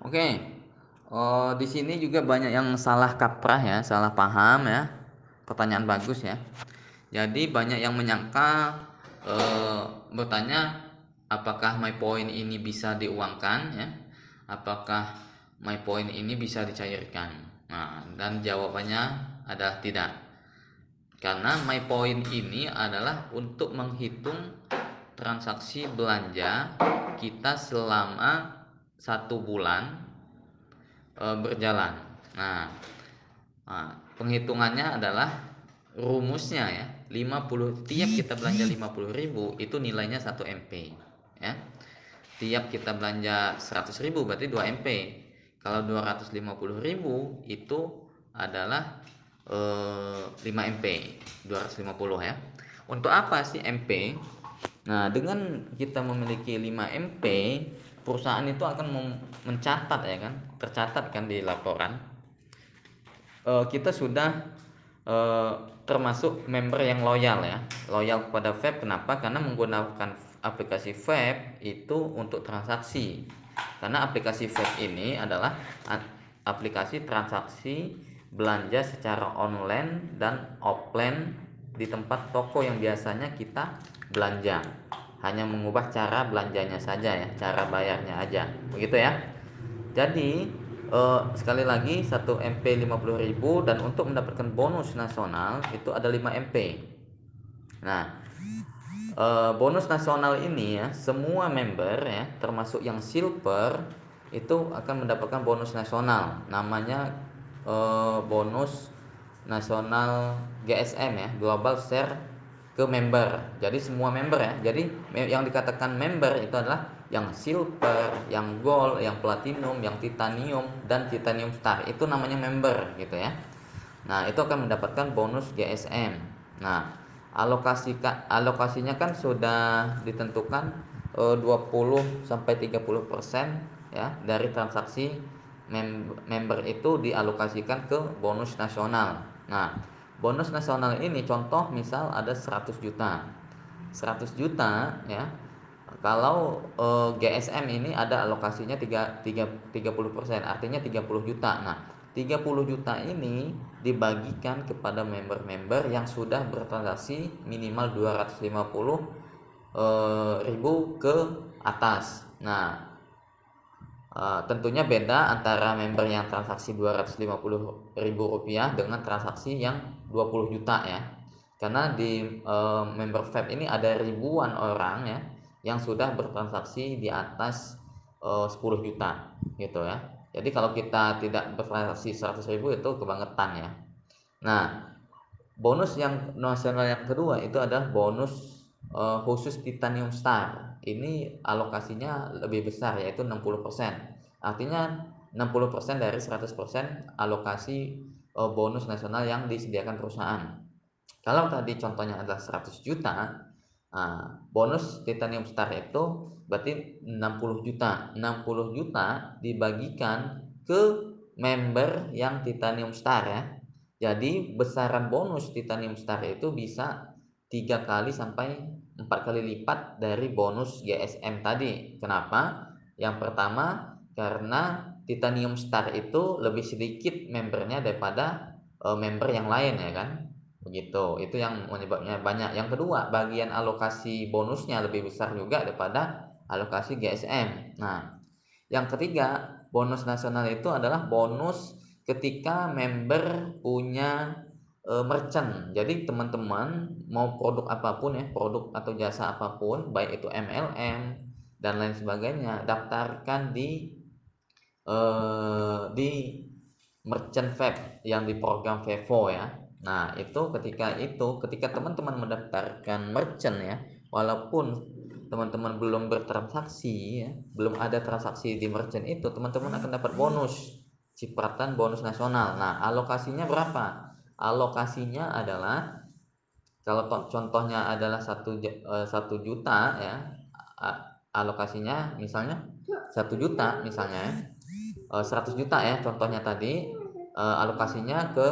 Oke. Oh, di sini juga banyak yang salah kaprah ya, salah paham ya. Pertanyaan bagus ya. Jadi banyak yang menyangka eh, bertanya apakah my point ini bisa diuangkan ya? Apakah my point ini bisa dicairkan? Nah, dan jawabannya adalah tidak. Karena my point ini adalah untuk menghitung transaksi belanja kita selama satu bulan e, berjalan. Nah, nah, penghitungannya adalah rumusnya ya 50 tiap kita belanja 50.000 itu nilainya 1 MP ya. Tiap kita belanja 100.000 berarti 2 MP. Kalau 250.000 itu adalah eh, 5 MP 250 ya. Untuk apa sih MP? Nah, dengan kita memiliki 5 MP, perusahaan itu akan mencatat ya kan, tercatat kan di laporan. E, kita sudah e, termasuk member yang loyal ya, loyal kepada Vape. Kenapa? Karena menggunakan aplikasi Vape itu untuk transaksi. Karena aplikasi Vape ini adalah aplikasi transaksi belanja secara online dan offline di tempat toko yang biasanya kita belanja hanya mengubah cara belanjanya saja ya cara bayarnya aja. Begitu ya. Jadi eh, sekali lagi 1 MP 50.000 dan untuk mendapatkan bonus nasional itu ada 5 MP nah eh, bonus nasional ini ya semua member ya termasuk yang silver itu akan mendapatkan bonus nasional. Namanya eh, bonus nasional GSM ya Global Share ke member. Jadi semua member ya. Jadi yang dikatakan member itu adalah yang silver, yang gold, yang platinum, yang titanium dan titanium star. Itu namanya member gitu ya. Nah, itu akan mendapatkan bonus GSM. Nah, alokasi alokasinya kan sudah ditentukan 20 eh, sampai 30% ya dari transaksi member itu dialokasikan ke bonus nasional. Nah, bonus nasional ini contoh misal ada 100 juta. 100 juta ya. Kalau e, eh, GSM ini ada alokasinya 3, 3, 30% artinya 30 juta. Nah 30 juta ini dibagikan kepada member-member yang sudah bertransaksi minimal 250 e, eh, ribu ke atas. Nah Uh, tentunya beda antara member yang transaksi 250 ribu rupiah dengan transaksi yang 20 juta ya. Karena di uh, member Fab ini ada ribuan orang ya yang sudah bertransaksi di atas uh, 10 juta gitu ya. Jadi kalau kita tidak bertransaksi 100 ribu itu kebangetan ya. Nah bonus yang nasional yang kedua itu adalah bonus uh, khusus titanium star ini alokasinya lebih besar yaitu 60% artinya 60% dari 100% alokasi uh, bonus nasional yang disediakan perusahaan. Kalau tadi contohnya adalah 100 juta uh, bonus titanium star itu berarti 60 juta. 60 juta dibagikan ke member yang titanium star ya. Jadi besaran bonus titanium star itu bisa tiga kali sampai empat kali lipat dari bonus GSM tadi. Kenapa? Yang pertama karena Titanium Star itu lebih sedikit membernya daripada uh, member yang lain ya kan. Begitu. Itu yang menyebabnya banyak. Yang kedua, bagian alokasi bonusnya lebih besar juga daripada alokasi GSM. Nah, yang ketiga, bonus nasional itu adalah bonus ketika member punya e, merchant. Jadi teman-teman mau produk apa pun ya, produk atau jasa apa pun, baik itu MLM dan lain sebagainya, daftarkan di e, di merchant Fab yang di program Vevo ya. Nah, itu ketika itu ketika teman-teman mendaftarkan merchant ya, walaupun teman-teman belum bertransaksi ya, belum ada transaksi di merchant itu, teman-teman akan dapat bonus cipratan bonus nasional. Nah, alokasinya berapa? Alokasinya adalah kalau contohnya adalah satu eh, satu juta ya alokasinya misalnya satu juta misalnya eh, seratus juta ya contohnya tadi eh, alokasinya ke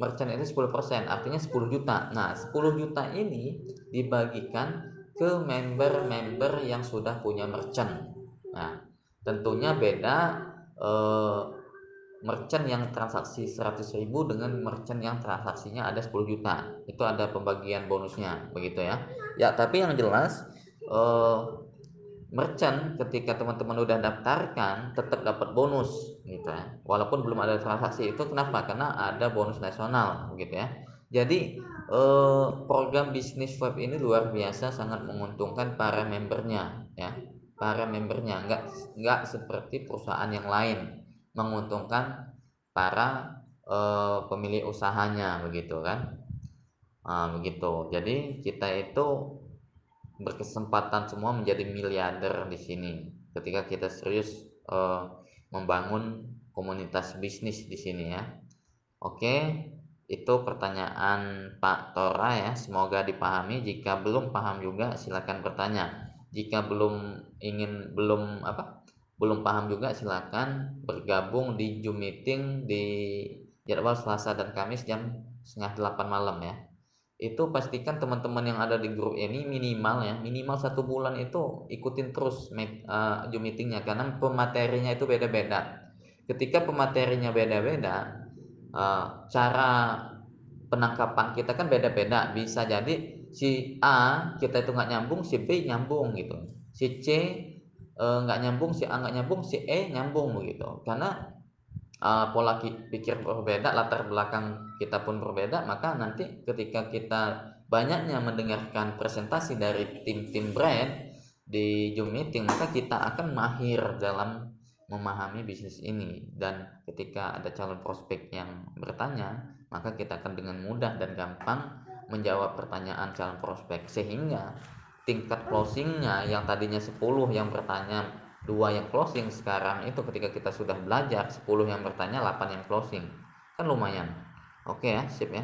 merchant itu 10% artinya 10 juta. Nah 10 juta ini dibagikan ke member-member yang sudah punya merchant. Nah tentunya beda eh, merchant yang transaksi 100 ribu dengan merchant yang transaksinya ada 10 juta. Itu ada pembagian bonusnya begitu ya. Ya tapi yang jelas eh, merchant ketika teman-teman udah daftarkan tetap dapat bonus gitu ya. Walaupun belum ada transaksi itu kenapa? Karena ada bonus nasional gitu ya. Jadi eh, program bisnis web ini luar biasa sangat menguntungkan para membernya ya. Para membernya nggak nggak seperti perusahaan yang lain menguntungkan para uh, pemilik usahanya begitu kan? Uh, begitu. Jadi kita itu berkesempatan semua menjadi miliarder di sini. Ketika kita serius uh, membangun komunitas bisnis di sini ya. Oke itu pertanyaan Pak Tora ya. Semoga dipahami. Jika belum paham juga silakan bertanya. Jika belum ingin belum apa belum paham juga silakan bergabung di Zoom meeting di jadwal Selasa dan Kamis jam setengah delapan malam ya. Itu pastikan teman-teman yang ada di grup ini minimal ya minimal satu bulan itu ikutin terus uh, Zoom meetingnya karena pematerinya itu beda-beda. Ketika pematerinya beda-beda uh, cara penangkapan kita kan beda-beda. Bisa jadi si A kita itu nggak nyambung si B nyambung gitu. Si C Eh, nggak e, nyambung si A nggak nyambung si E nyambung begitu. Karena e, pola pikir berbeda latar belakang kita pun berbeda maka nanti ketika kita banyaknya mendengarkan presentasi dari tim-tim brand di Zoom meeting maka kita akan mahir dalam memahami bisnis ini. Dan ketika ada calon prospek yang bertanya maka kita akan dengan mudah dan gampang menjawab pertanyaan calon prospek. Sehingga tingkat closingnya yang tadinya 10 yang bertanya dua yang closing sekarang itu ketika kita sudah belajar 10 yang bertanya 8 yang closing. Kan lumayan. Oke ya sip ya